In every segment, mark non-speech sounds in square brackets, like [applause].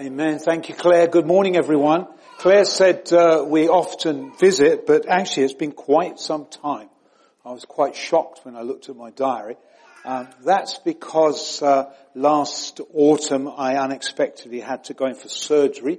Amen. Thank you, Claire. Good morning, everyone. Claire said uh, we often visit, but actually it's been quite some time. I was quite shocked when I looked at my diary. Um, that's because uh, last autumn I unexpectedly had to go in for surgery,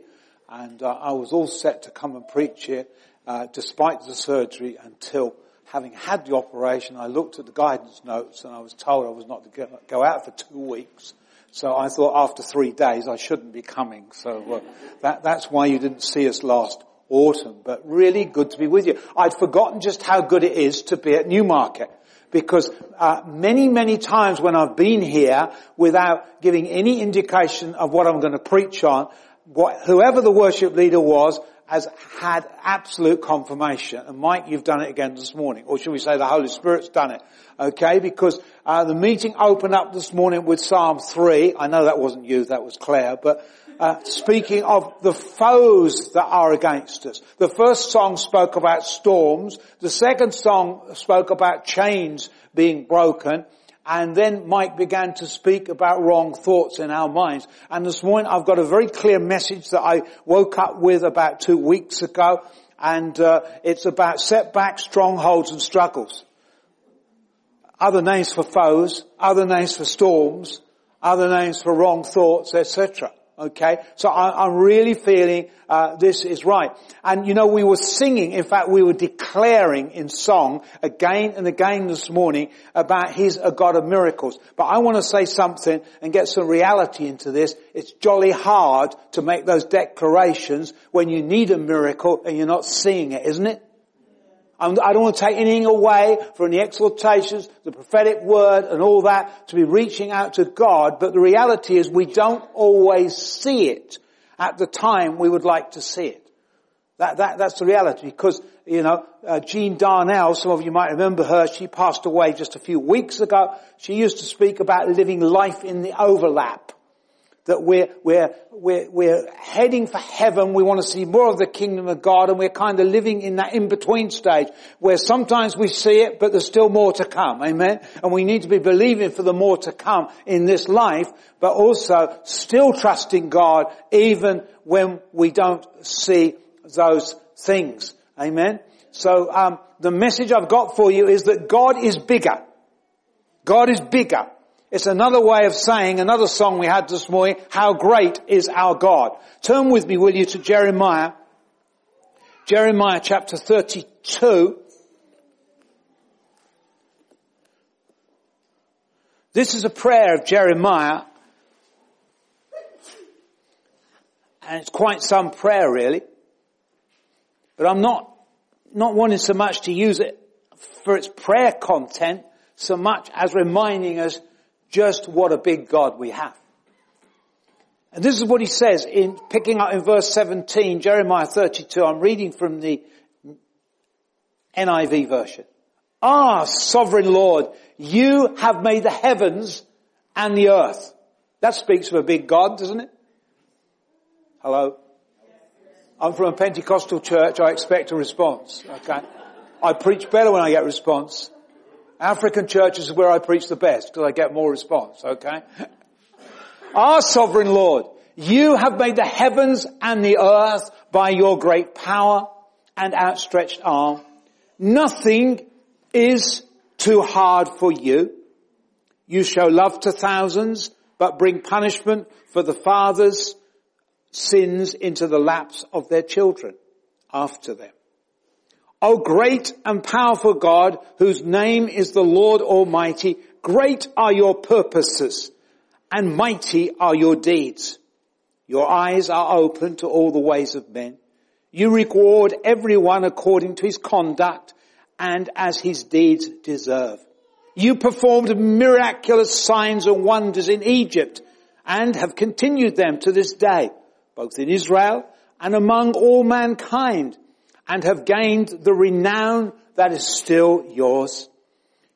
and uh, I was all set to come and preach here, uh, despite the surgery. Until having had the operation, I looked at the guidance notes and I was told I was not to go out for two weeks. So I thought after three days I shouldn't be coming. So uh, that, that's why you didn't see us last autumn. But really good to be with you. I'd forgotten just how good it is to be at Newmarket. Because uh, many, many times when I've been here without giving any indication of what I'm going to preach on, what, whoever the worship leader was has had absolute confirmation. And Mike, you've done it again this morning. Or should we say the Holy Spirit's done it? Okay, because uh, the meeting opened up this morning with Psalm 3. I know that wasn't you, that was Claire, but uh, speaking of the foes that are against us. The first song spoke about storms. The second song spoke about chains being broken. And then Mike began to speak about wrong thoughts in our minds. And this morning I've got a very clear message that I woke up with about two weeks ago. And uh, it's about setbacks, strongholds and struggles. Other names for foes, other names for storms, other names for wrong thoughts, etc. Okay, so I, am really feeling uh, this is right. And you know, we were singing. In fact, we were declaring in song again and again this morning about He's a God of miracles. But I want to say something and get some reality into this. It's jolly hard to make those declarations when you need a miracle and you're not seeing it, isn't it? I don't want to take anything away from the exhortations, the prophetic word and all that to be reaching out to God, but the reality is we don't always see it at the time we would like to see it. That, that, that's the reality because, you know, uh, Jean Darnall, some of you might remember her, she passed away just a few weeks ago. She used to speak about living life in the overlap that we're, we're, we're, we're heading for heaven. We want to see more of the kingdom of God and we're kind of living in that in-between stage where sometimes we see it, but there's still more to come. Amen. And we need to be believing for the more to come in this life, but also still trusting God even when we don't see those things. Amen. So, um, the message I've got for you is that God is bigger. God is bigger. It's another way of saying, another song we had this morning, how great is our God. Turn with me, will you, to Jeremiah. Jeremiah chapter 32. This is a prayer of Jeremiah. And it's quite some prayer really. But I'm not, not wanting so much to use it for its prayer content so much as reminding us just what a big God we have. And this is what he says in picking up in verse 17, Jeremiah 32. I'm reading from the NIV version. Ah, sovereign Lord, you have made the heavens and the earth. That speaks of a big God, doesn't it? Hello? I'm from a Pentecostal church. I expect a response. Okay. I preach better when I get response. African churches is where I preach the best because I get more response, okay? Our sovereign Lord, you have made the heavens and the earth by your great power and outstretched arm. Nothing is too hard for you. You show love to thousands, but bring punishment for the fathers' sins into the laps of their children after them. O great and powerful God, whose name is the Lord Almighty, great are your purposes and mighty are your deeds. Your eyes are open to all the ways of men. You reward everyone according to his conduct and as his deeds deserve. You performed miraculous signs and wonders in Egypt and have continued them to this day, both in Israel and among all mankind and have gained the renown that is still yours.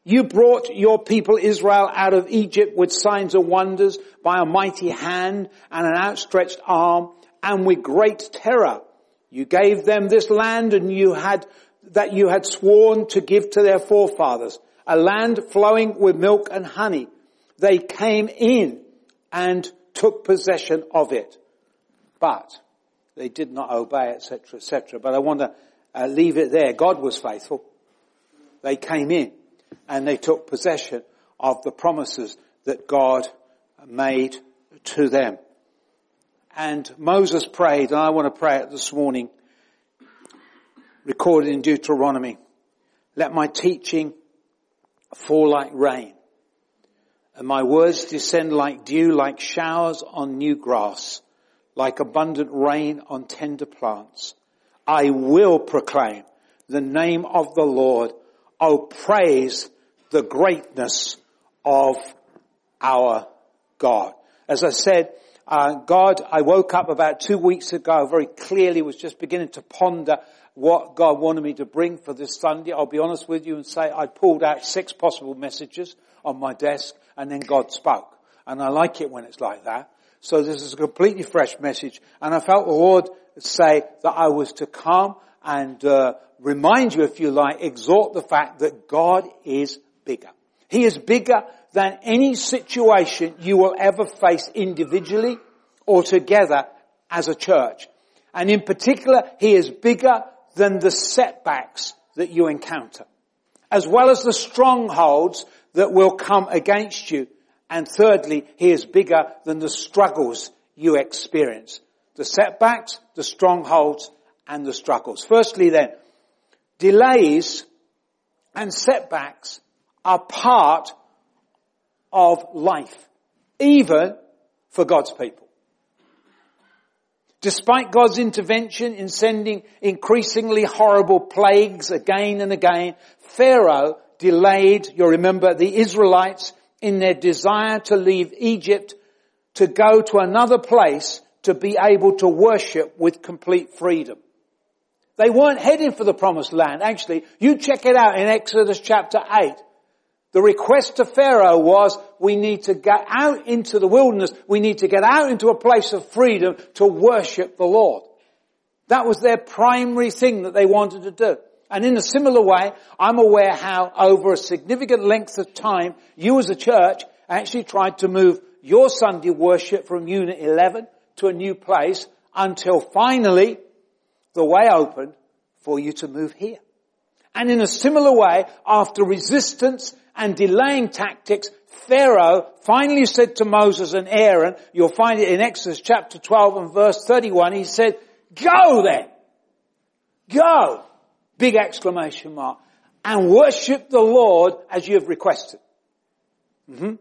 You brought your people Israel out of Egypt with signs and wonders by a mighty hand and an outstretched arm and with great terror. You gave them this land and you had, that you had sworn to give to their forefathers, a land flowing with milk and honey. They came in and took possession of it. but they did not obey, etc., etc. But I want to uh, leave it there. God was faithful. They came in and they took possession of the promises that God made to them. And Moses prayed, and I want to pray it this morning, recorded in Deuteronomy. Let my teaching fall like rain, and my words descend like dew, like showers on new grass, like abundant rain on tender plants. I will proclaim the name of the Lord. Oh, praise the greatness of our God. As I said, uh, God, I woke up about two weeks ago very clearly, was just beginning to ponder what God wanted me to bring for this Sunday. I'll be honest with you and say I pulled out six possible messages on my desk and then God spoke. And I like it when it's like that. So this is a completely fresh message. And I felt the Lord say that I was to come and uh, remind you, if you like, exhort the fact that God is bigger. He is bigger than any situation you will ever face individually or together as a church. And in particular, He is bigger than the setbacks that you encounter, as well as the strongholds that will come against you. And thirdly, He is bigger than the struggles you experience. The setbacks, the strongholds, and the struggles. Firstly then, delays and setbacks are part of life, even for God's people. Despite God's intervention in sending increasingly horrible plagues again and again, Pharaoh delayed, You'll remember, the Israelites in their desire to leave Egypt to go to another place to be able to worship with complete freedom. They weren't heading for the promised land. Actually, you check it out in Exodus chapter 8. The request to Pharaoh was, we need to get out into the wilderness. We need to get out into a place of freedom to worship the Lord. That was their primary thing that they wanted to do. And in a similar way, I'm aware how over a significant length of time, you as a church actually tried to move your Sunday worship from Unit 11 to a new place until finally the way opened for you to move here. And in a similar way, after resistance and delaying tactics, Pharaoh finally said to Moses and Aaron, you'll find it in Exodus chapter 12 and verse 31, he said, go then! Go! Big exclamation mark. And worship the Lord as you have requested. Mm-hmm.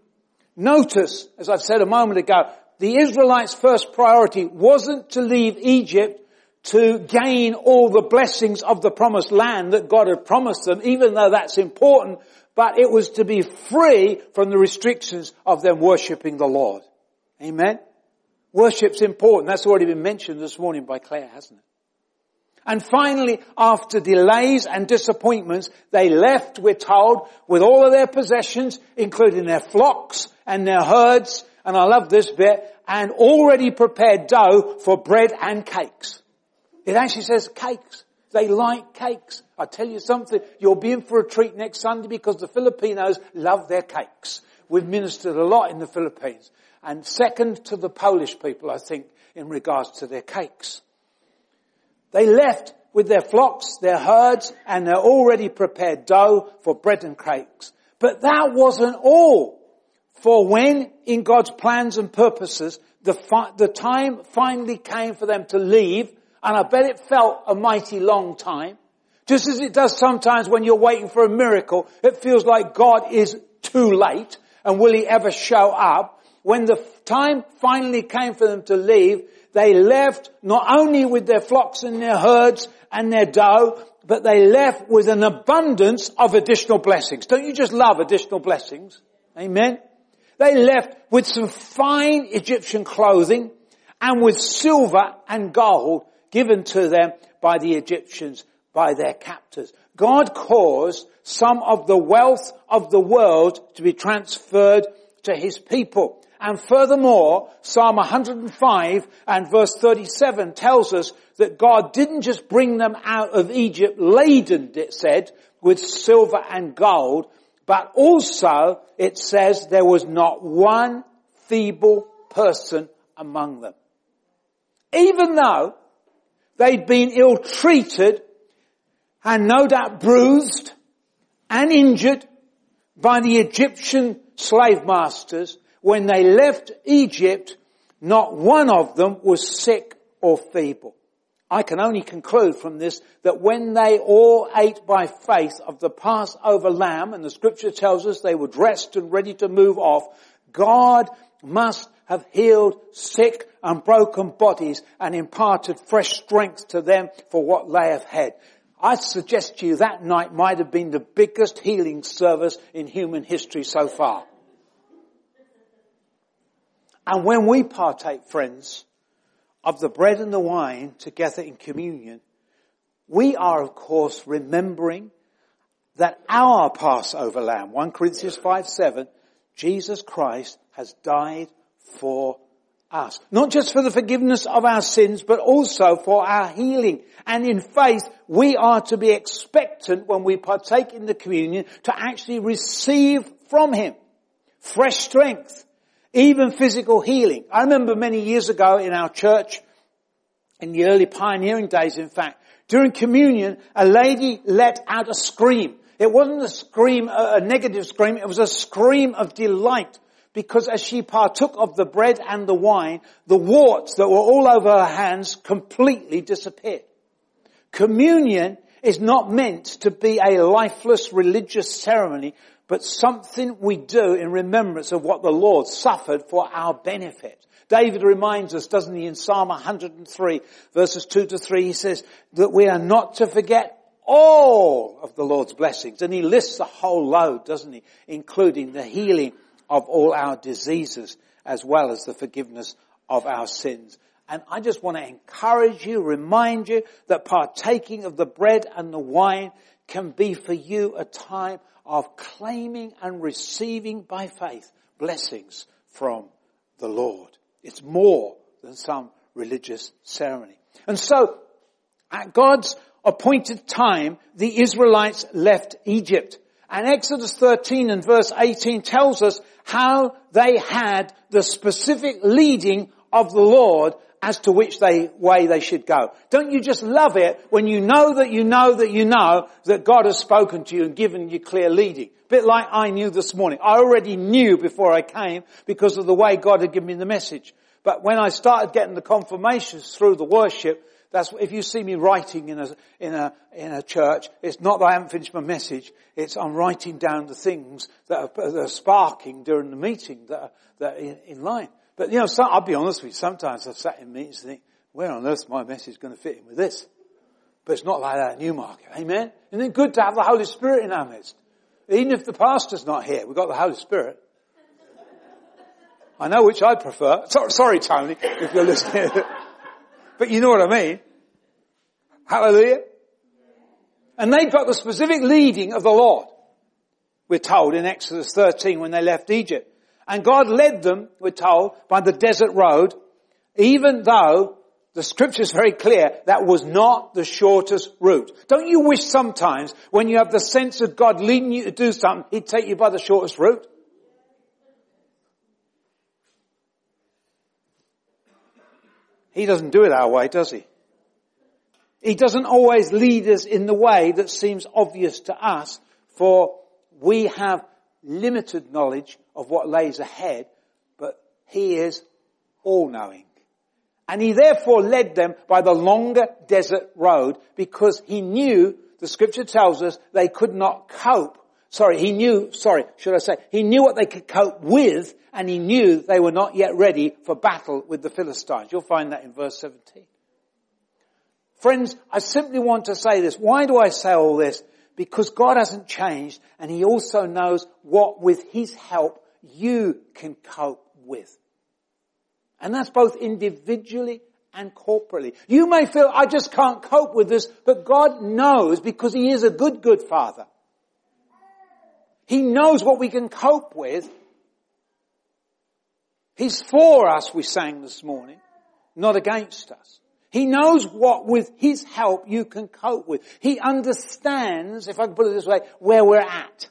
Notice, as I've said a moment ago, the Israelites' first priority wasn't to leave Egypt to gain all the blessings of the promised land that God had promised them, even though that's important, but it was to be free from the restrictions of them worshipping the Lord. Amen? Worship's important. That's already been mentioned this morning by Claire, hasn't it? And finally, after delays and disappointments, they left, we're told, with all of their possessions, including their flocks and their herds, and I love this bit, and already prepared dough for bread and cakes. It actually says cakes. They like cakes. I tell you something, you'll be in for a treat next Sunday because the Filipinos love their cakes. We've ministered a lot in the Philippines. And second to the Polish people, I think, in regards to their cakes. They left with their flocks, their herds, and their already prepared dough for bread and cakes. But that wasn't all. For when, in God's plans and purposes, the, fi- the time finally came for them to leave, and I bet it felt a mighty long time. Just as it does sometimes when you're waiting for a miracle, it feels like God is too late and will he ever show up? When the time finally came for them to leave, they left not only with their flocks and their herds and their dough, but they left with an abundance of additional blessings. Don't you just love additional blessings? Amen. They left with some fine Egyptian clothing and with silver and gold given to them by the Egyptians, by their captors. God caused some of the wealth of the world to be transferred to his people. And furthermore, Psalm 105 and verse 37 tells us that God didn't just bring them out of Egypt laden, it said, with silver and gold, but also it says there was not one feeble person among them. Even though they'd been ill-treated and no doubt bruised and injured by the Egyptian slave masters, when they left Egypt, not one of them was sick or feeble. I can only conclude from this that when they all ate by faith of the Passover lamb, and the scripture tells us they were dressed and ready to move off, God must have healed sick and broken bodies and imparted fresh strength to them for what they lay ahead. I suggest to you that night might have been the biggest healing service in human history so far. And when we partake, friends, of the bread and the wine together in communion, we are of course remembering that our Passover lamb, 1 Corinthians 5, 7, Jesus Christ has died for us. Not just for the forgiveness of our sins, but also for our healing. And in faith, we are to be expectant when we partake in the communion to actually receive from Him fresh strength, even physical healing. I remember many years ago in our church, in the early pioneering days in fact, during communion, a lady let out a scream. It wasn't a scream, a negative scream, it was a scream of delight because as she partook of the bread and the wine, the warts that were all over her hands completely disappeared. Communion is not meant to be a lifeless religious ceremony, but something we do in remembrance of what the Lord suffered for our benefit. David reminds us, doesn't he, in Psalm 103 verses 2 to 3, he says that we are not to forget all of the Lord's blessings. And he lists the whole load, doesn't he? Including the healing of all our diseases as well as the forgiveness of our sins. And I just want to encourage you, remind you that partaking of the bread and the wine can be for you a time of claiming and receiving by faith blessings from the Lord. It's more than some religious ceremony. And so, at God's appointed time, the Israelites left Egypt. And Exodus 13 and verse 18 tells us how they had the specific leading of the Lord as to which they, way they should go. Don't you just love it when you know that you know that you know that God has spoken to you and given you clear leading? A bit like I knew this morning. I already knew before I came because of the way God had given me the message. But when I started getting the confirmations through the worship, that's if you see me writing in a in a in a church, it's not that I haven't finished my message. It's I'm writing down the things that are, that are sparking during the meeting that are, that are in, in line. But you know, I'll be honest with you, sometimes I've sat in meetings and think, where on earth is my message going to fit in with this? But it's not like that at Newmarket. Amen? Isn't it good to have the Holy Spirit in our midst? Even if the pastor's not here, we've got the Holy Spirit. I know which I prefer. [laughs] So, sorry, Tony, if you're listening. [laughs] but you know what I mean. Hallelujah. And they got the specific leading of the Lord. We're told in Exodus 13 when they left Egypt. And God led them, we're told, by the desert road, even though the scripture is very clear that was not the shortest route. Don't you wish sometimes when you have the sense of God leading you to do something, He'd take you by the shortest route? He doesn't do it our way, does He? He doesn't always lead us in the way that seems obvious to us, for we have limited knowledge of what lays ahead, but he is all-knowing. And he therefore led them by the longer desert road because he knew, the scripture tells us, they could not cope. Sorry, he knew, sorry, should I say, he knew what they could cope with and he knew they were not yet ready for battle with the Philistines. You'll find that in verse 17. Friends, I simply want to say this. Why do I say all this? Because God hasn't changed and He also knows what with His help you can cope with. And that's both individually and corporately. You may feel, I just can't cope with this, but God knows because He is a good, good Father. He knows what we can cope with. He's for us, we sang this morning, not against us. He knows what with His help you can cope with. He understands, if I can put it this way, where we're at.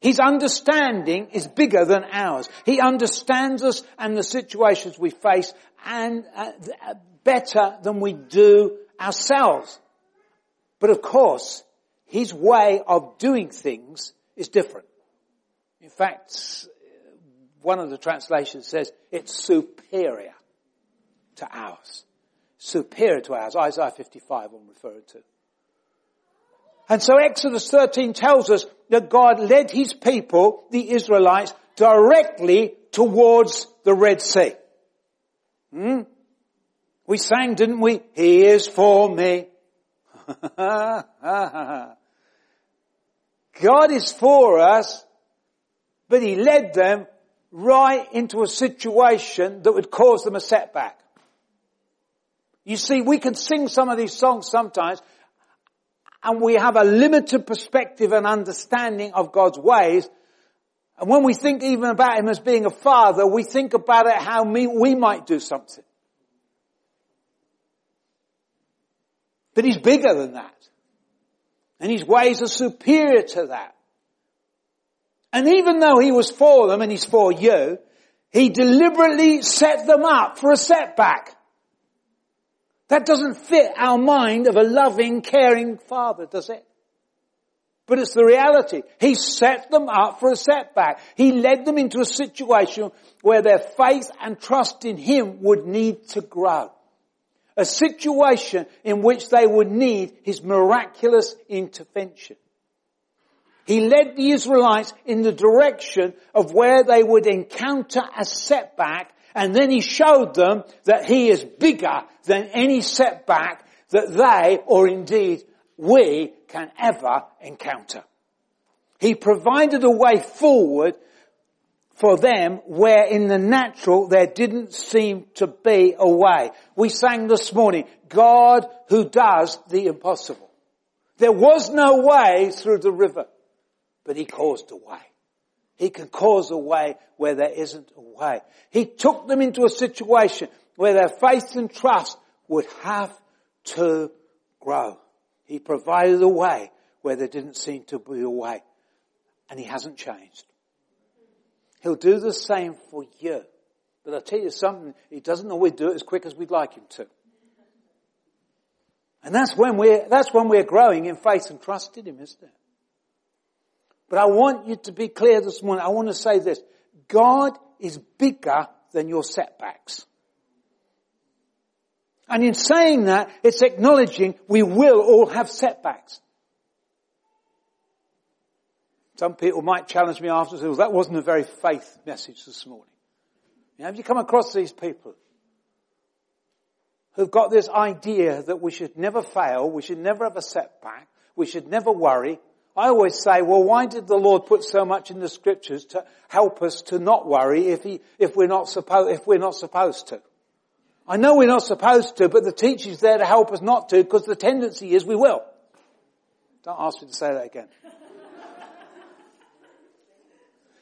His understanding is bigger than ours. He understands us and the situations we face and uh, better than we do ourselves. But of course, his way of doing things is different. In fact, one of the translations says it's superior to ours. Superior to ours. Isaiah 55 I'm referring to. And so Exodus 13 tells us that God led his people, the Israelites, directly towards the Red Sea. Hmm? We sang, didn't we? He is for me. [laughs] God is for us, but he led them right into a situation that would cause them a setback. You see, we can sing some of these songs sometimes and we have a limited perspective and understanding of God's ways. And when we think even about Him as being a father, we think about it how we, might do something. But He's bigger than that. And His ways are superior to that. And even though He was for them and He's for you, He deliberately set them up for a setback. That doesn't fit our mind of a loving, caring father, does it? But it's the reality. He set them up for a setback. He led them into a situation where their faith and trust in Him would need to grow. A situation in which they would need His miraculous intervention. He led the Israelites in the direction of where they would encounter a setback and then he showed them that he is bigger than any setback that they, or indeed we, can ever encounter. He provided a way forward for them where in the natural there didn't seem to be a way. We sang this morning, God who does the impossible. There was no way through the river, but he caused a way. He can cause a way where there isn't a way. He took them into a situation where their faith and trust would have to grow. He provided a way where there didn't seem to be a way. And he hasn't changed. He'll do the same for you. But I'll tell you something, he doesn't always do it as quick as we'd like him to. And that's when we're, that's when we're growing in faith and trust in him, isn't it? But I want you to be clear this morning. I want to say this. God is bigger than your setbacks. And in saying that, it's acknowledging we will all have setbacks. Some people might challenge me after, well, that wasn't a very faith message this morning. You know, have you come across these people who've got this idea that we should never fail, we should never have a setback, we should never worry, I always say, well, why did the Lord put so much in the scriptures to help us to not worry if he, if we're not supposed, if we're not supposed to? I know we're not supposed to, but the teaching's there to help us not to because the tendency is we will. Don't ask me to say that again.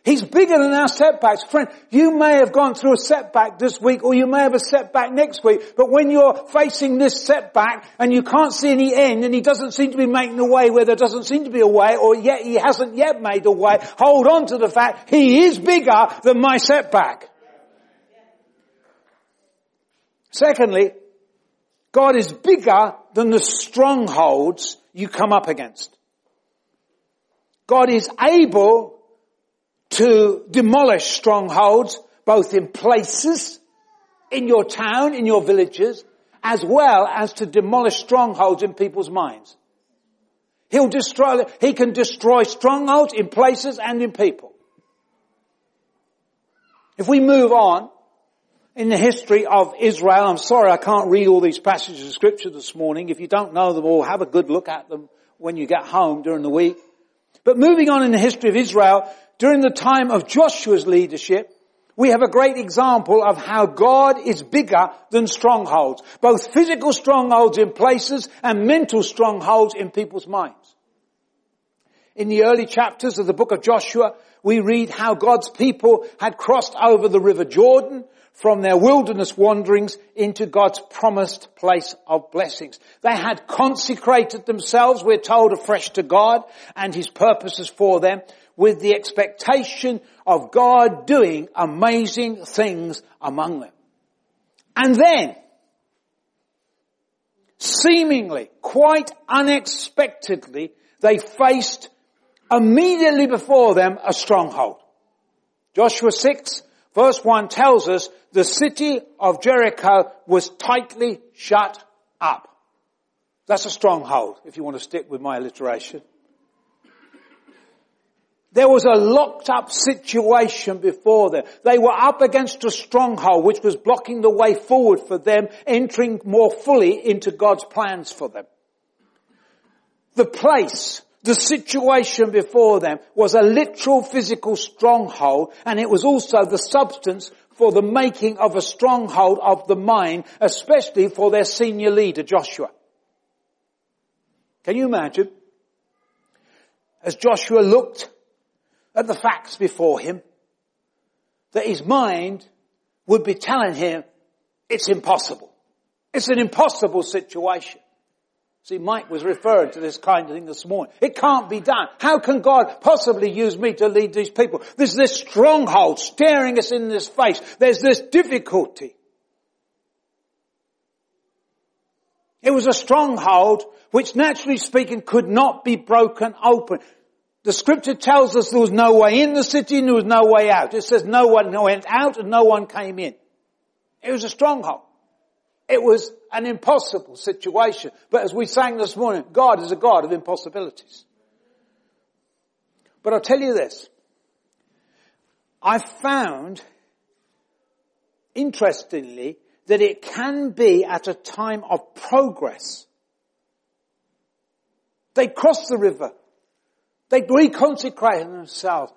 He's bigger than our setbacks. Friend, you may have gone through a setback this week or you may have a setback next week, but when you're facing this setback and you can't see any end and he doesn't seem to be making a way where there doesn't seem to be a way or yet he hasn't yet made a way, hold on to the fact he is bigger than my setback. Secondly, God is bigger than the strongholds you come up against. God is able to demolish strongholds, both in places, in your town, in your villages, as well as to demolish strongholds in people's minds. He'll destroy, he can destroy strongholds in places and in people. If we move on, in the history of Israel, I'm sorry I can't read all these passages of scripture this morning. If you don't know them all, have a good look at them when you get home during the week. But moving on in the history of Israel, during the time of Joshua's leadership, we have a great example of how God is bigger than strongholds. Both physical strongholds in places and mental strongholds in people's minds. In the early chapters of the book of Joshua, we read how God's people had crossed over the river Jordan from their wilderness wanderings into God's promised place of blessings. They had consecrated themselves, we're told, afresh to God and His purposes for them with the expectation of God doing amazing things among them. And then, seemingly, quite unexpectedly, they faced immediately before them a stronghold. Joshua 6 verse 1 tells us the city of Jericho was tightly shut up. That's a stronghold, if you want to stick with my alliteration. There was a locked up situation before them. They were up against a stronghold which was blocking the way forward for them, entering more fully into God's plans for them. The place, the situation before them was a literal physical stronghold and it was also the substance for the making of a stronghold of the mind, especially for their senior leader, Joshua. Can you imagine? As Joshua looked at the facts before him that his mind would be telling him it's impossible. It's an impossible situation. See, Mike was referring to this kind of thing this morning. It can't be done. How can God possibly use me to lead these people? There's this stronghold staring us in this face. There's this difficulty. It was a stronghold which naturally speaking could not be broken open. The scripture tells us there was no way in the city and there was no way out. It says no one went out and no one came in. It was a stronghold. It was an impossible situation. But as we sang this morning, God is a God of impossibilities. But I'll tell you this. I found, interestingly, that it can be at a time of progress. They crossed the river. They reconsecrated themselves.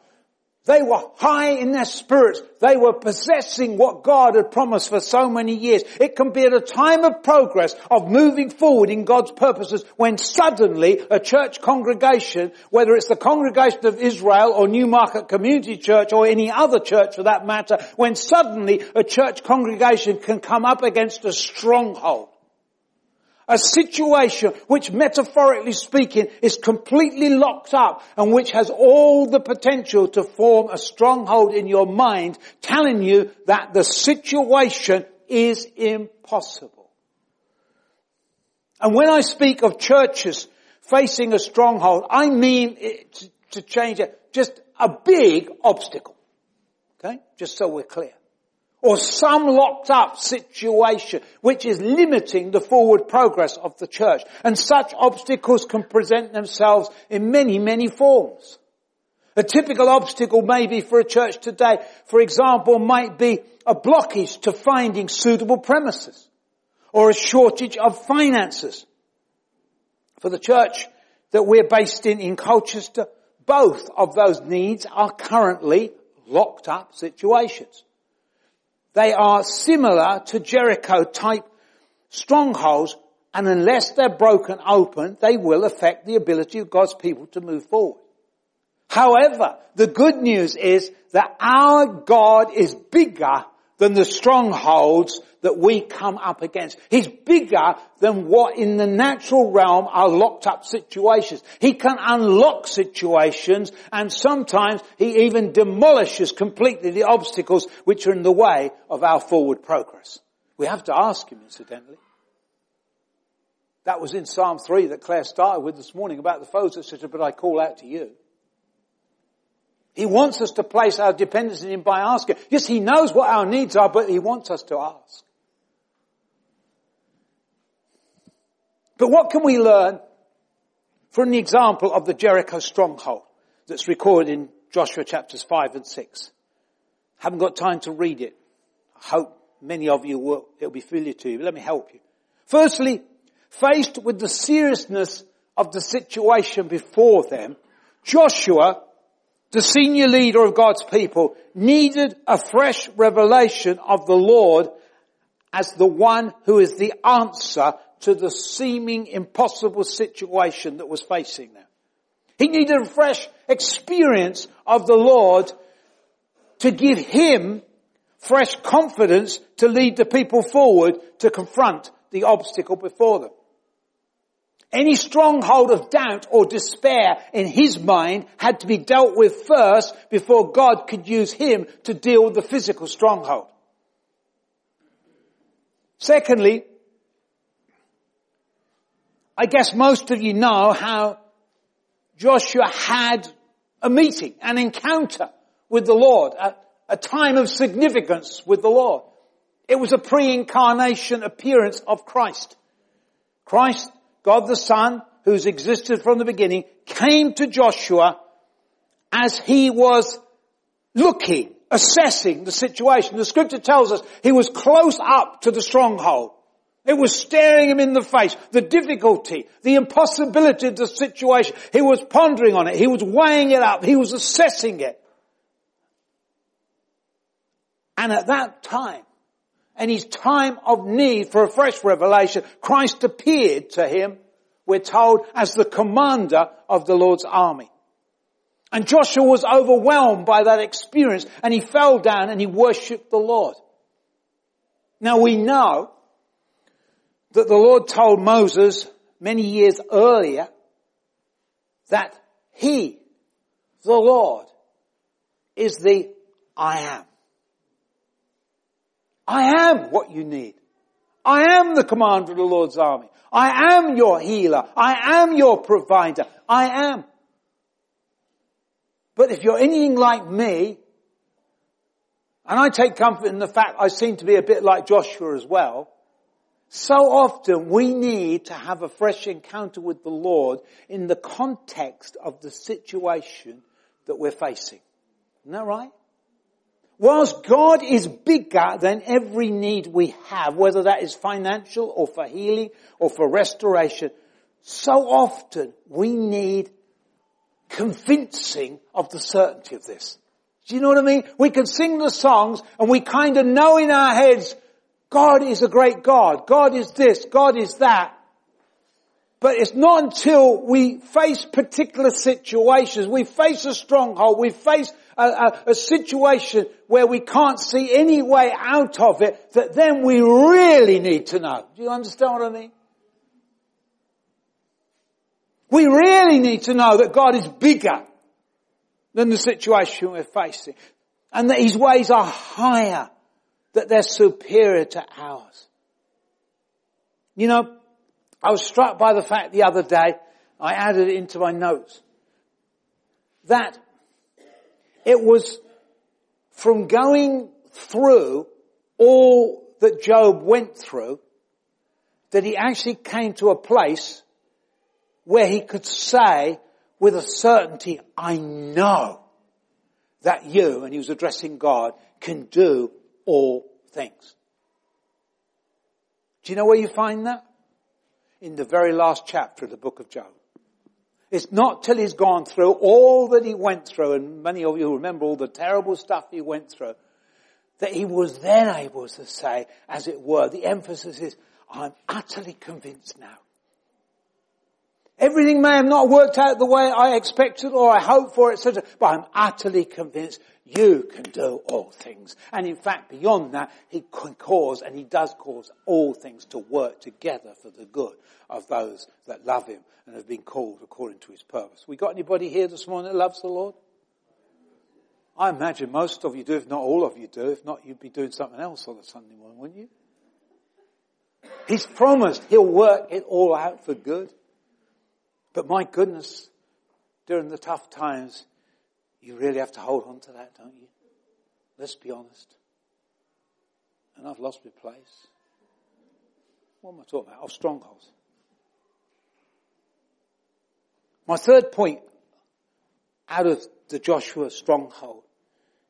They were high in their spirits. They were possessing what God had promised for so many years. It can be at a time of progress, of moving forward in God's purposes, when suddenly a church congregation, whether it's the congregation of Israel or Newmarket Community Church or any other church for that matter, when suddenly a church congregation can come up against a stronghold a situation which metaphorically speaking is completely locked up and which has all the potential to form a stronghold in your mind telling you that the situation is impossible. And when I speak of churches facing a stronghold, I mean to change it, just a big obstacle. Okay? Just so we're clear or some locked up situation which is limiting the forward progress of the church. And such obstacles can present themselves in many, many forms. A typical obstacle maybe for a church today, for example, might be a blockage to finding suitable premises or a shortage of finances. For the church that we're based in in Colchester, both of those needs are currently locked up situations. They are similar to Jericho type strongholds and unless they're broken open, they will affect the ability of God's people to move forward. However, the good news is that our God is bigger than the strongholds that we come up against. He's bigger than what in the natural realm are locked up situations. He can unlock situations and sometimes he even demolishes completely the obstacles which are in the way of our forward progress. We have to ask him incidentally. That was in Psalm 3 that Claire started with this morning about the foes, that etc., but I call out to you. He wants us to place our dependence in Him by asking. Yes, He knows what our needs are, but He wants us to ask. But what can we learn from the example of the Jericho stronghold that's recorded in Joshua chapters 5 and 6? Haven't got time to read it. I hope many of you will, it'll be familiar to you, let me help you. Firstly, faced with the seriousness of the situation before them, Joshua the senior leader of God's people, needed a fresh revelation of the Lord as the one who is the answer to the seeming impossible situation that was facing them. He needed a fresh experience of the Lord to give him fresh confidence to lead the people forward to confront the obstacle before them. Any stronghold of doubt or despair in his mind had to be dealt with first before God could use him to deal with the physical stronghold. Secondly, I guess most of you know how Joshua had a meeting, an encounter with the Lord, a, a time of significance with the Lord. It was a pre-incarnation appearance of Christ. Christ, God the Son, who's existed from the beginning, came to Joshua as he was looking, assessing the situation. The scripture tells us he was close up to the stronghold. It was staring him in the face. The difficulty, the impossibility of the situation. He was pondering on it. He was weighing it up. He was assessing it. And at that time, and his time of need for a fresh revelation, Christ appeared to him, we're told, as the commander of the Lord's army. And Joshua was overwhelmed by that experience and he fell down and he worshipped the Lord. Now we know that the Lord told Moses many years earlier that he, the Lord, is the I am. I am what you need. I am the commander of the Lord's army. I am your healer. I am your provider. I am. But if you're anything like me, and I take comfort in the fact I seem to be a bit like Joshua as well, so often we need to have a fresh encounter with the Lord in the context of the situation that we're facing. Isn't that right? Whilst God is bigger than every need we have, whether that is financial or for healing or for restoration, so often we need convincing of the certainty of this. Do you know what I mean? We can sing the songs and we kind of know in our heads God is a great God. God is this. God is that. But it's not until we face particular situations, we face a stronghold, we face a, a, a, situation where we can't see any way out of it, that then we really need to know. Do you understand what I mean? We really need to know that God is bigger than the situation we're facing. And that His ways are higher that they're superior to ours. You know, I was struck by the fact the other day, I added it into my notes, that it was from going through all that Job went through that he actually came to a place where he could say with a certainty, I know that you, and he was addressing God, can do all things. Do you know where you find that? In the very last chapter of the book of Job. It's not till he's gone through all that he went through, and many of you remember all the terrible stuff he went through, that he was then able to say, as it were, the emphasis is, I'm utterly convinced now. Everything may have not worked out the way I expected or I hoped for, etc., but I'm utterly convinced you can do all things. And in fact, beyond that, he can cause, and he does cause all things to work together for the good of those that love him and have been called according to his purpose. We got anybody here this morning that loves the Lord? I imagine most of you do, if not all of you do. If not, you'd be doing something else on a Sunday morning, wouldn't you? He's promised he'll work it all out for good. But my goodness, during the tough times, you really have to hold on to that, don't you? Let's be honest. And I've lost my place. What am I talking about? Oh, strongholds. My third point out of the Joshua stronghold.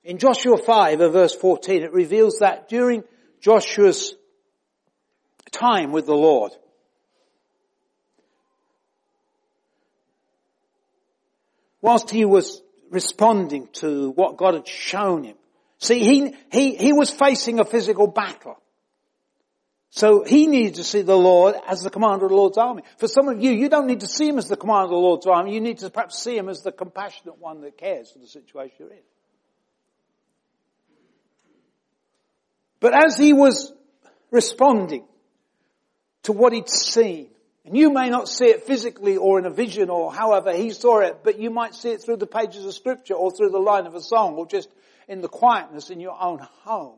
In Joshua 5 uh, verse 14, it reveals that during Joshua's time with the Lord, whilst he was responding to what God had shown him. See, he, he, he was facing a physical battle. So he needed to see the Lord as the commander of the Lord's army. For some of you, you don't need to see him as the commander of the Lord's army. You need to perhaps see him as the compassionate one that cares for the situation you're in. But as he was responding to what he'd seen, and you may not see it physically or in a vision or however he saw it, but you might see it through the pages of scripture or through the line of a song or just in the quietness in your own home.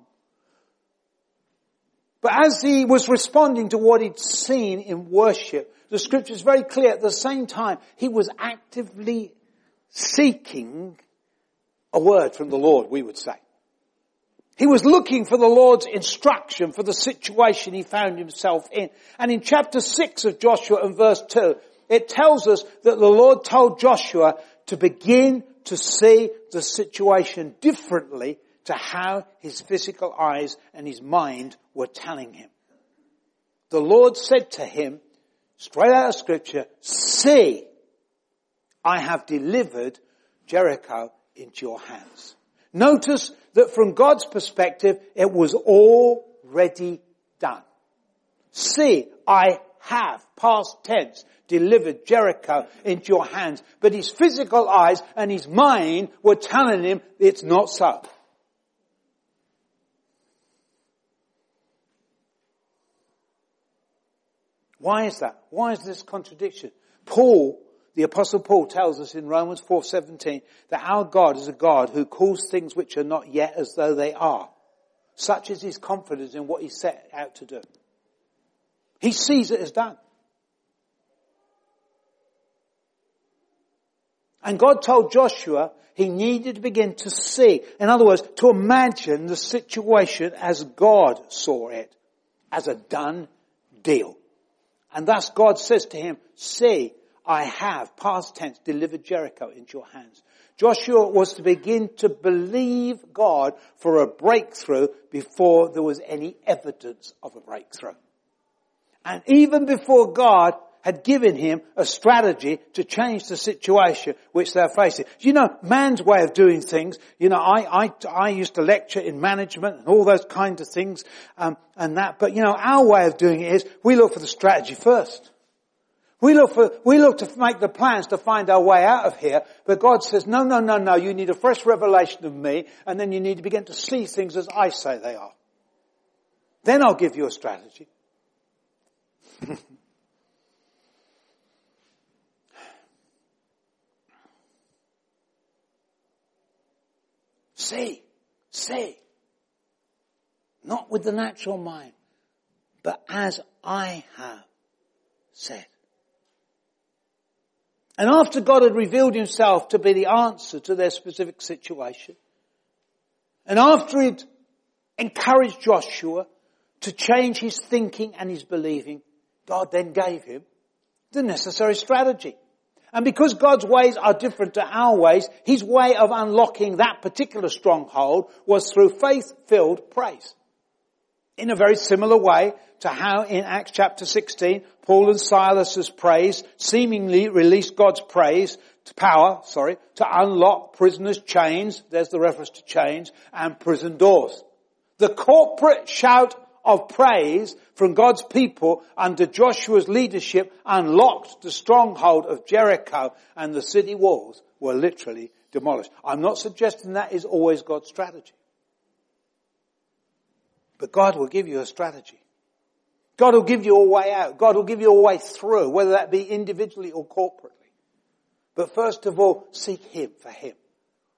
But as he was responding to what he'd seen in worship, the scripture is very clear at the same time, he was actively seeking a word from the Lord, we would say. He was looking for the Lord's instruction for the situation he found himself in. And in chapter 6 of Joshua and verse 2, it tells us that the Lord told Joshua to begin to see the situation differently to how his physical eyes and his mind were telling him. The Lord said to him, straight out of scripture, see, I have delivered Jericho into your hands. Notice that from God's perspective, it was already done. See, I have, past tense, delivered Jericho into your hands. But his physical eyes and his mind were telling him it's not so. Why is that? Why is this contradiction? Paul the apostle Paul tells us in Romans 4:17 that our God is a God who calls things which are not yet as though they are. Such is his confidence in what he set out to do. He sees it as done. And God told Joshua he needed to begin to see, in other words, to imagine the situation as God saw it, as a done deal. And thus God says to him, see, I have, past tense, delivered Jericho into your hands. Joshua was to begin to believe God for a breakthrough before there was any evidence of a breakthrough. And even before God had given him a strategy to change the situation which they're facing. You know, man's way of doing things, you know, I, I, I used to lecture in management and all those kinds of things, um, and that, but you know, our way of doing it is we look for the strategy first. We look for, we look to make the plans to find our way out of here, but God says, no, no, no, no, you need a fresh revelation of me, and then you need to begin to see things as I say they are. Then I'll give you a strategy. [laughs] see, see. Not with the natural mind, but as I have said. And after God had revealed himself to be the answer to their specific situation, and after he'd encouraged Joshua to change his thinking and his believing, God then gave him the necessary strategy. And because God's ways are different to our ways, His way of unlocking that particular stronghold was through faith-filled praise in a very similar way to how in Acts chapter 16, Paul and Silas's praise seemingly released God's praise to power, sorry, to unlock prisoners' chains, there's the reference to chains, and prison doors. The corporate shout of praise from God's people under Joshua's leadership unlocked the stronghold of Jericho and the city walls were literally demolished. I'm not suggesting that is always God's strategy. But God will give you a strategy. God will give you a way out. God will give you a way through, whether that be individually or corporately. But first of all, seek Him for Him.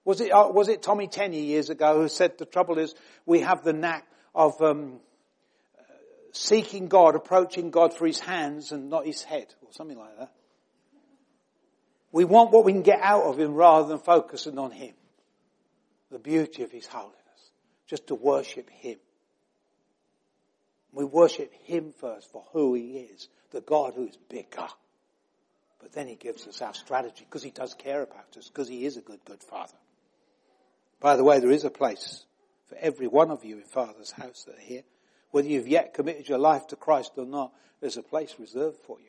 Was it, uh, was it Tommy Tenney years ago who said the trouble is we have the knack of um, seeking God, approaching God for His hands and not His head, or something like that. We want what we can get out of Him rather than focusing on Him. The beauty of His holiness. Just to worship Him. We worship Him first for who He is, the God who is bigger. But then He gives us our strategy because He does care about us, because He is a good, good Father. By the way, there is a place for every one of you in Father's house that are here. Whether you've yet committed your life to Christ or not, there's a place reserved for you.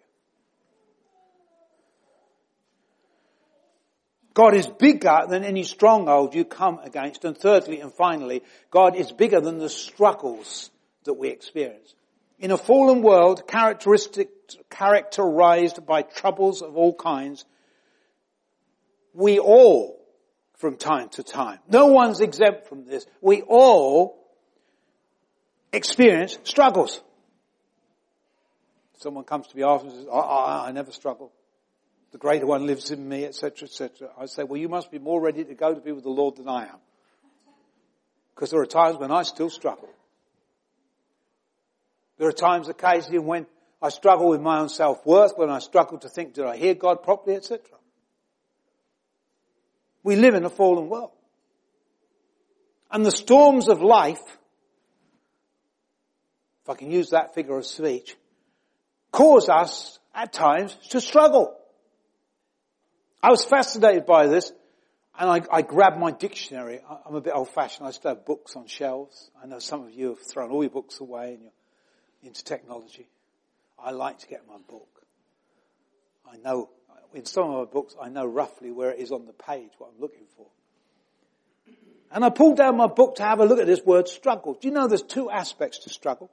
God is bigger than any stronghold you come against. And thirdly and finally, God is bigger than the struggles that we experience. In a fallen world characteristic, characterized by troubles of all kinds, we all, from time to time, no one's exempt from this, we all experience struggles. Someone comes to me after and says, I, I never struggle. The greater one lives in me, etc., etc. I say, well, you must be more ready to go to be with the Lord than I am. Because there are times when I still struggle. There are times occasionally when I struggle with my own self-worth, when I struggle to think, did I hear God properly, etc. We live in a fallen world. And the storms of life, if I can use that figure of speech, cause us at times to struggle. I was fascinated by this and I, I, grabbed my dictionary. I'm a bit old fashioned. I still have books on shelves. I know some of you have thrown all your books away and you're into technology. I like to get my book. I know, in some of my books, I know roughly where it is on the page, what I'm looking for. And I pulled down my book to have a look at this word struggle. Do you know there's two aspects to struggle?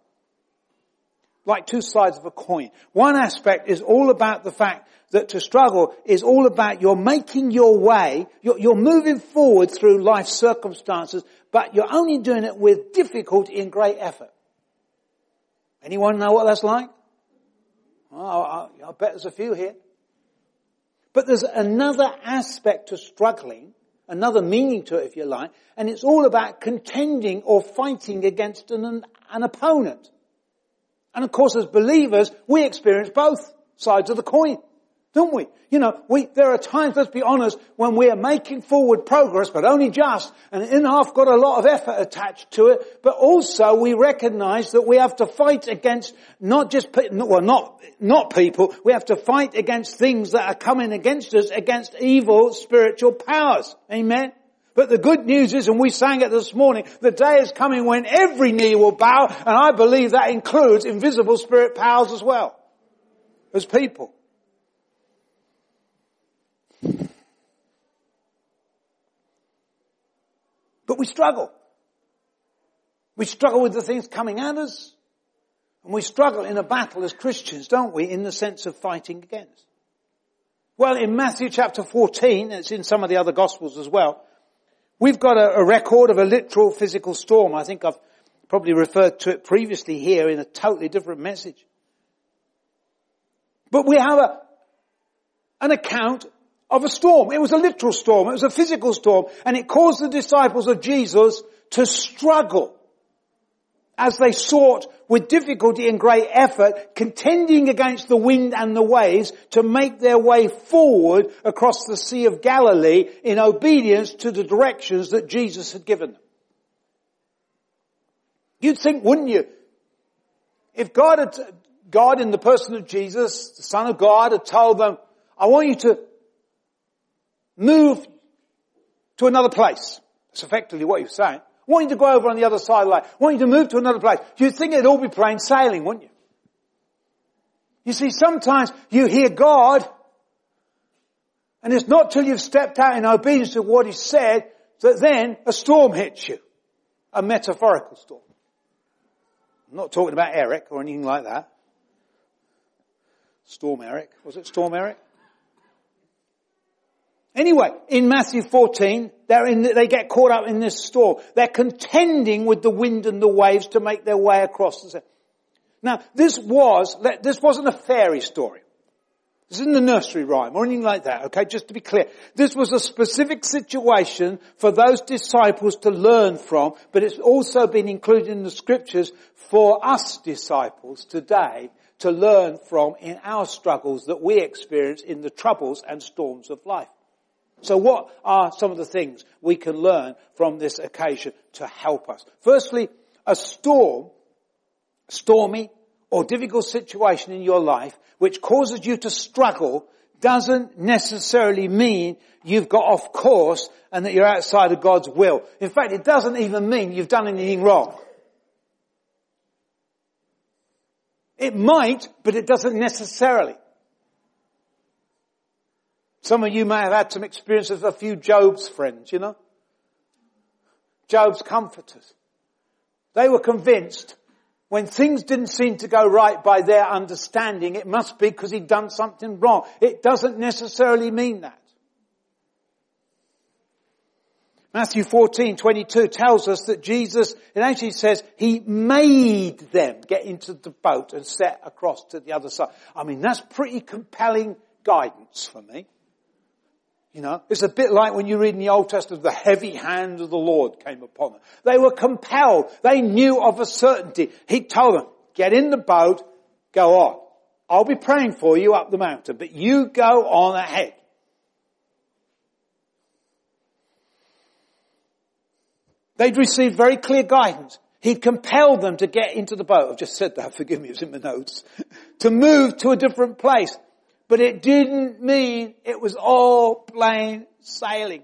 Like two sides of a coin. One aspect is all about the fact that to struggle is all about you're making your way, you're, you're moving forward through life circumstances, but you're only doing it with difficulty and great effort. Anyone know what that's like? Oh, I, I bet there's a few here. But there's another aspect to struggling, another meaning to it if you like, and it's all about contending or fighting against an, an opponent. And of course as believers, we experience both sides of the coin. Don't we? You know, we, there are times, let's be honest, when we are making forward progress, but only just, and in half got a lot of effort attached to it, but also we recognize that we have to fight against not just, well not, not people, we have to fight against things that are coming against us, against evil spiritual powers. Amen? But the good news is, and we sang it this morning, the day is coming when every knee will bow, and I believe that includes invisible spirit powers as well. As people. But we struggle. We struggle with the things coming at us. And we struggle in a battle as Christians, don't we, in the sense of fighting against. Well, in Matthew chapter 14, it's in some of the other gospels as well, we've got a, a record of a literal physical storm. I think I've probably referred to it previously here in a totally different message. But we have a, an account of a storm. It was a literal storm. It was a physical storm. And it caused the disciples of Jesus to struggle as they sought with difficulty and great effort, contending against the wind and the waves to make their way forward across the Sea of Galilee in obedience to the directions that Jesus had given them. You'd think, wouldn't you? If God had, God in the person of Jesus, the Son of God had told them, I want you to move to another place. That's effectively what you're saying. I want you to go over on the other side of the lake. I want you to move to another place. You'd think it'd all be plain sailing, wouldn't you? You see, sometimes you hear God, and it's not till you've stepped out in obedience to what He said that then a storm hits you. A metaphorical storm. I'm not talking about Eric or anything like that. Storm Eric. Was it Storm Eric? Anyway, in Matthew 14, in, they get caught up in this storm. They're contending with the wind and the waves to make their way across. Now, this was, this wasn't a fairy story. This isn't a nursery rhyme or anything like that, okay? Just to be clear. This was a specific situation for those disciples to learn from, but it's also been included in the scriptures for us disciples today to learn from in our struggles that we experience in the troubles and storms of life. So what are some of the things we can learn from this occasion to help us? Firstly, a storm, stormy or difficult situation in your life which causes you to struggle doesn't necessarily mean you've got off course and that you're outside of God's will. In fact, it doesn't even mean you've done anything wrong. It might, but it doesn't necessarily. Some of you may have had some experience with a few Job's friends, you know? Job's comforters. They were convinced when things didn't seem to go right by their understanding, it must be because he'd done something wrong. It doesn't necessarily mean that. Matthew 14, 22 tells us that Jesus, it actually says, He made them get into the boat and set across to the other side. I mean, that's pretty compelling guidance for me. You know, it's a bit like when you read in the Old Testament, the heavy hand of the Lord came upon them. They were compelled. They knew of a certainty. He told them, get in the boat, go on. I'll be praying for you up the mountain, but you go on ahead. They'd received very clear guidance. He'd compelled them to get into the boat. I've just said that, forgive me, it's in my notes. [laughs] to move to a different place. But it didn't mean it was all plain sailing.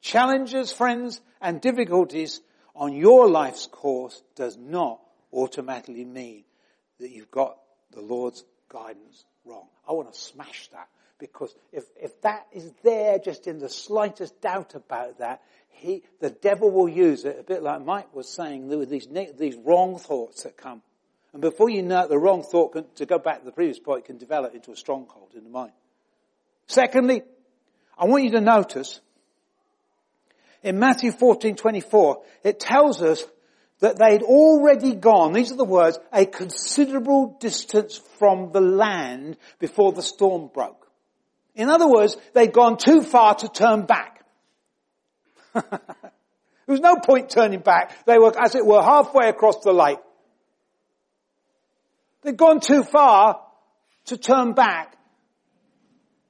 Challenges, friends, and difficulties on your life's course does not automatically mean that you've got the Lord's guidance wrong. I want to smash that because if, if that is there just in the slightest doubt about that, he, the devil will use it, a bit like Mike was saying, were these, these wrong thoughts that come. And before you know it, the wrong thought, can, to go back to the previous point, can develop into a stronghold in the mind. Secondly, I want you to notice, in Matthew 14, 24, it tells us that they'd already gone, these are the words, a considerable distance from the land before the storm broke. In other words, they'd gone too far to turn back. [laughs] there was no point turning back. They were, as it were, halfway across the lake. They'd gone too far to turn back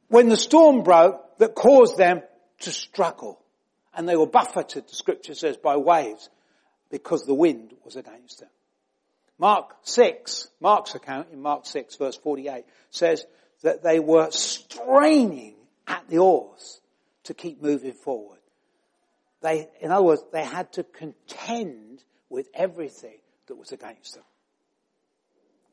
when the storm broke that caused them to struggle. And they were buffeted, the scripture says, by waves because the wind was against them. Mark 6, Mark's account in Mark 6 verse 48 says that they were straining at the oars to keep moving forward. They, in other words, they had to contend with everything that was against them.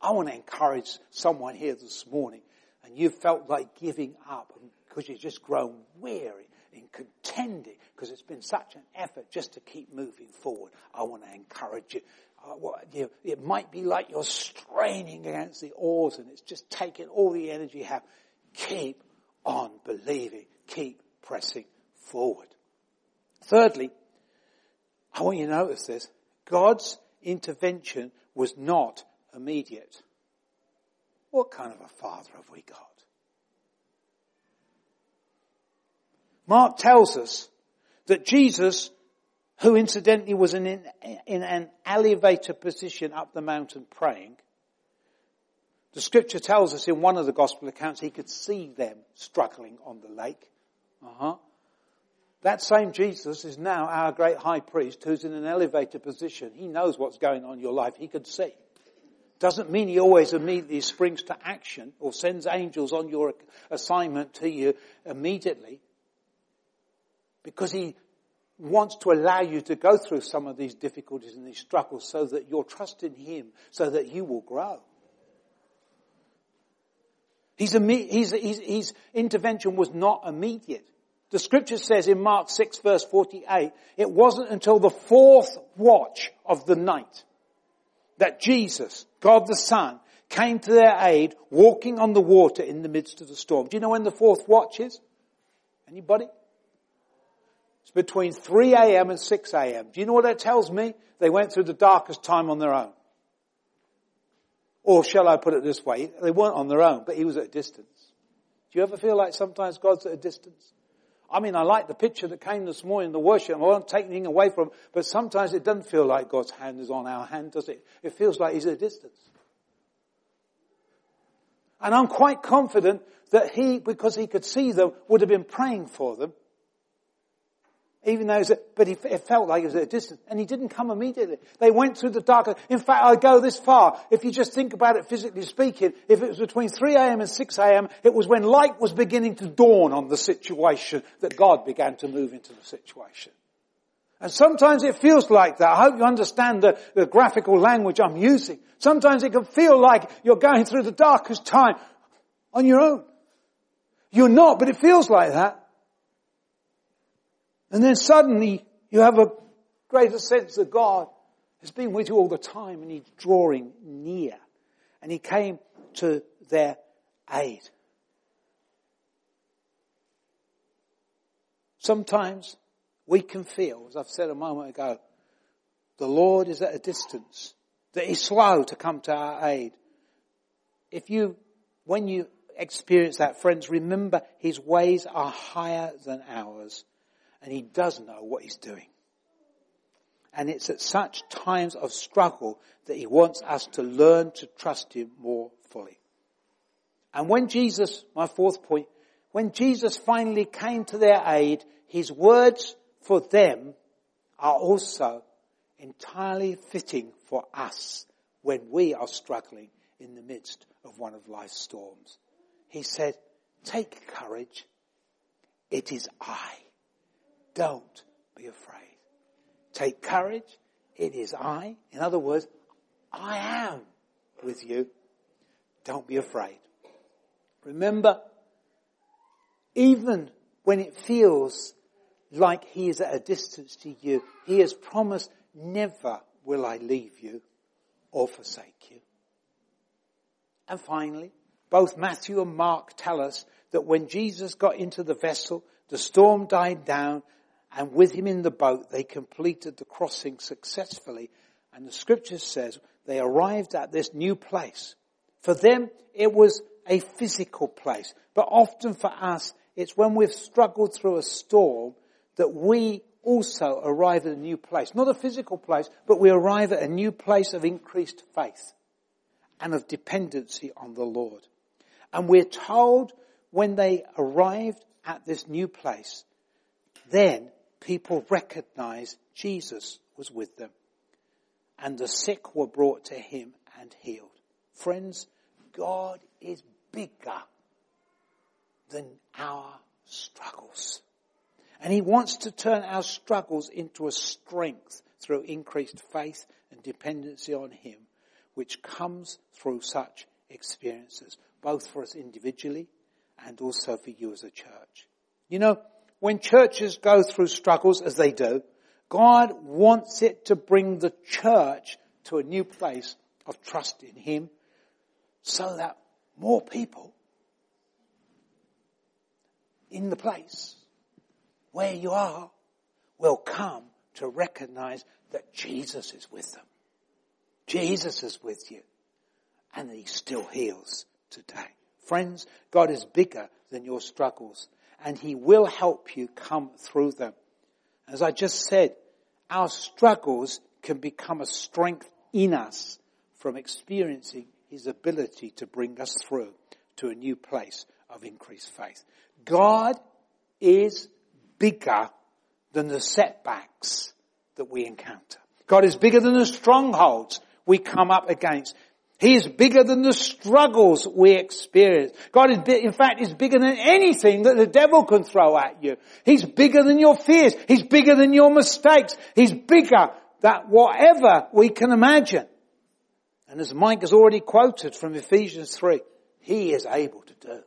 I want to encourage someone here this morning and you've felt like giving up because you've just grown weary in contending because it's been such an effort just to keep moving forward. I want to encourage you. Uh, well, you, it might be like you're straining against the oars and it's just taking all the energy you have. Keep on believing. Keep pressing forward. Thirdly, I want you to notice this. God's intervention was not immediate. What kind of a father have we got? Mark tells us that Jesus, who incidentally was in, in an elevated position up the mountain praying, the scripture tells us in one of the gospel accounts he could see them struggling on the lake. Uh-huh. That same Jesus is now our great high priest who's in an elevated position. He knows what's going on in your life. He could see. Doesn't mean he always immediately springs to action or sends angels on your assignment to you immediately because he wants to allow you to go through some of these difficulties and these struggles so that you're trusting him, so that you will grow. His, his, his, his intervention was not immediate. The scripture says in Mark 6 verse 48, it wasn't until the fourth watch of the night that Jesus, God the Son, came to their aid walking on the water in the midst of the storm. Do you know when the fourth watch is? Anybody? It's between 3 a.m. and 6 a.m. Do you know what that tells me? They went through the darkest time on their own. Or shall I put it this way? They weren't on their own, but he was at a distance. Do you ever feel like sometimes God's at a distance? I mean, I like the picture that came this morning, the worship. I won't take anything away from but sometimes it doesn't feel like God's hand is on our hand, does it? It feels like He's at a distance. And I'm quite confident that He, because He could see them, would have been praying for them even though, but it felt like it was at a distance, and he didn't come immediately. They went through the dark. In fact, I go this far. If you just think about it physically speaking, if it was between 3 a.m. and 6 a.m., it was when light was beginning to dawn on the situation that God began to move into the situation. And sometimes it feels like that. I hope you understand the, the graphical language I'm using. Sometimes it can feel like you're going through the darkest time on your own. You're not, but it feels like that. And then suddenly you have a greater sense that God has been with you all the time and He's drawing near. And He came to their aid. Sometimes we can feel, as I've said a moment ago, the Lord is at a distance, that He's slow to come to our aid. If you, when you experience that, friends, remember His ways are higher than ours, and He does know what He's doing. And it's at such times of struggle that He wants us to learn to trust Him more fully. And when Jesus, my fourth point, when Jesus finally came to their aid, His words for them are also entirely fitting for us when we are struggling in the midst of one of life's storms. He said, take courage. It is I. Don't be afraid. Take courage. It is I. In other words, I am with you. Don't be afraid. Remember, even when it feels like he is at a distance to you, he has promised, never will I leave you or forsake you. And finally, both Matthew and Mark tell us that when Jesus got into the vessel, the storm died down and with him in the boat, they completed the crossing successfully. And the scripture says they arrived at this new place. For them, it was a physical place. But often for us, it's when we've struggled through a storm that we also arrive at a new place. Not a physical place, but we arrive at a new place of increased faith and of dependency on the Lord. And we're told when they arrived at this new place, then people recognized Jesus was with them. And the sick were brought to him and healed. Friends, God is bigger than our struggles. And he wants to turn our struggles into a strength through increased faith and dependency on him, which comes through such experiences, both for us individually and also for you as a church. You know, when churches go through struggles, as they do, God wants it to bring the church to a new place of trust in Him so that more people in the place where you are will come to recognize that Jesus is with them. Jesus is with you and He still heals today. Friends, God is bigger than your struggles and He will help you come through them. As I just said, our struggles can become a strength in us from experiencing His ability to bring us through to a new place of increased faith. God is bigger than the setbacks that we encounter. God is bigger than the strongholds we come up against. He is bigger than the struggles we experience. God is, in fact, is bigger than anything that the devil can throw at you. He's bigger than your fears. He's bigger than your mistakes. He's bigger than whatever we can imagine. And as Mike has already quoted from Ephesians 3, He is able to do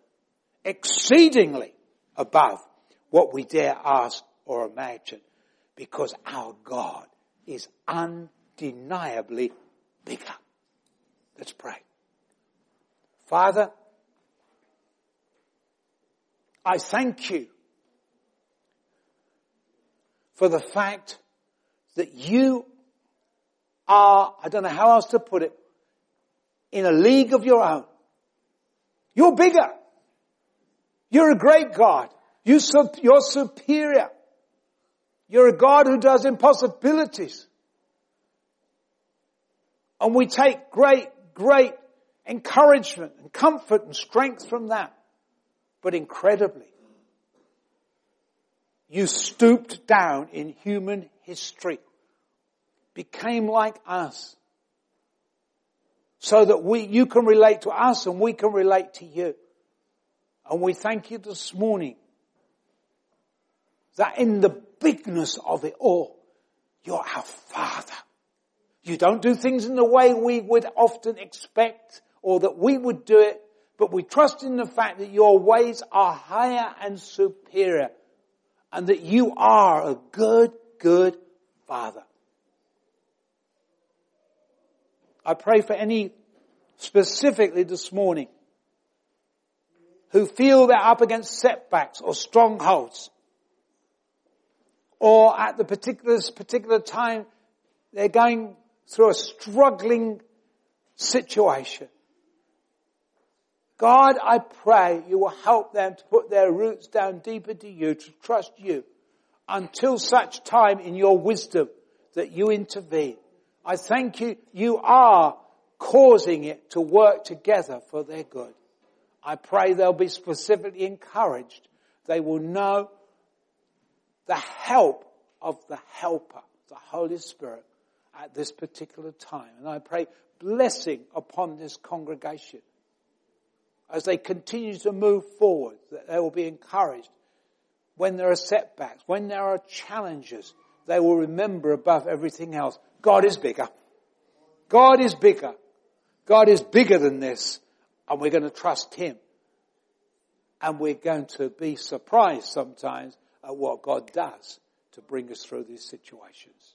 exceedingly above what we dare ask or imagine because our God is undeniably bigger. Let's pray. Father, I thank you for the fact that you are, I don't know how else to put it, in a league of your own. You're bigger. You're a great God. You, you're superior. You're a God who does impossibilities. And we take great great encouragement and comfort and strength from that. But incredibly, you stooped down in human history, became like us, so that we, you can relate to us and we can relate to you. And we thank you this morning that in the bigness of it all, you're our Father. You don't do things in the way we would often expect or that we would do it, but we trust in the fact that your ways are higher and superior and that you are a good, good Father. I pray for any specifically this morning who feel they're up against setbacks or strongholds or at the particular, particular time they're going through a struggling situation. God, I pray you will help them to put their roots down deeper to you, to trust you, until such time in your wisdom that you intervene. I thank you, you are causing it to work together for their good. I pray they'll be specifically encouraged. They will know the help of the helper, the Holy Spirit, at this particular time. And I pray blessing upon this congregation as they continue to move forward, that they will be encouraged when there are setbacks, when there are challenges, they will remember above everything else, God is bigger. God is bigger. God is bigger than this and we're going to trust Him. And we're going to be surprised sometimes at what God does to bring us through these situations.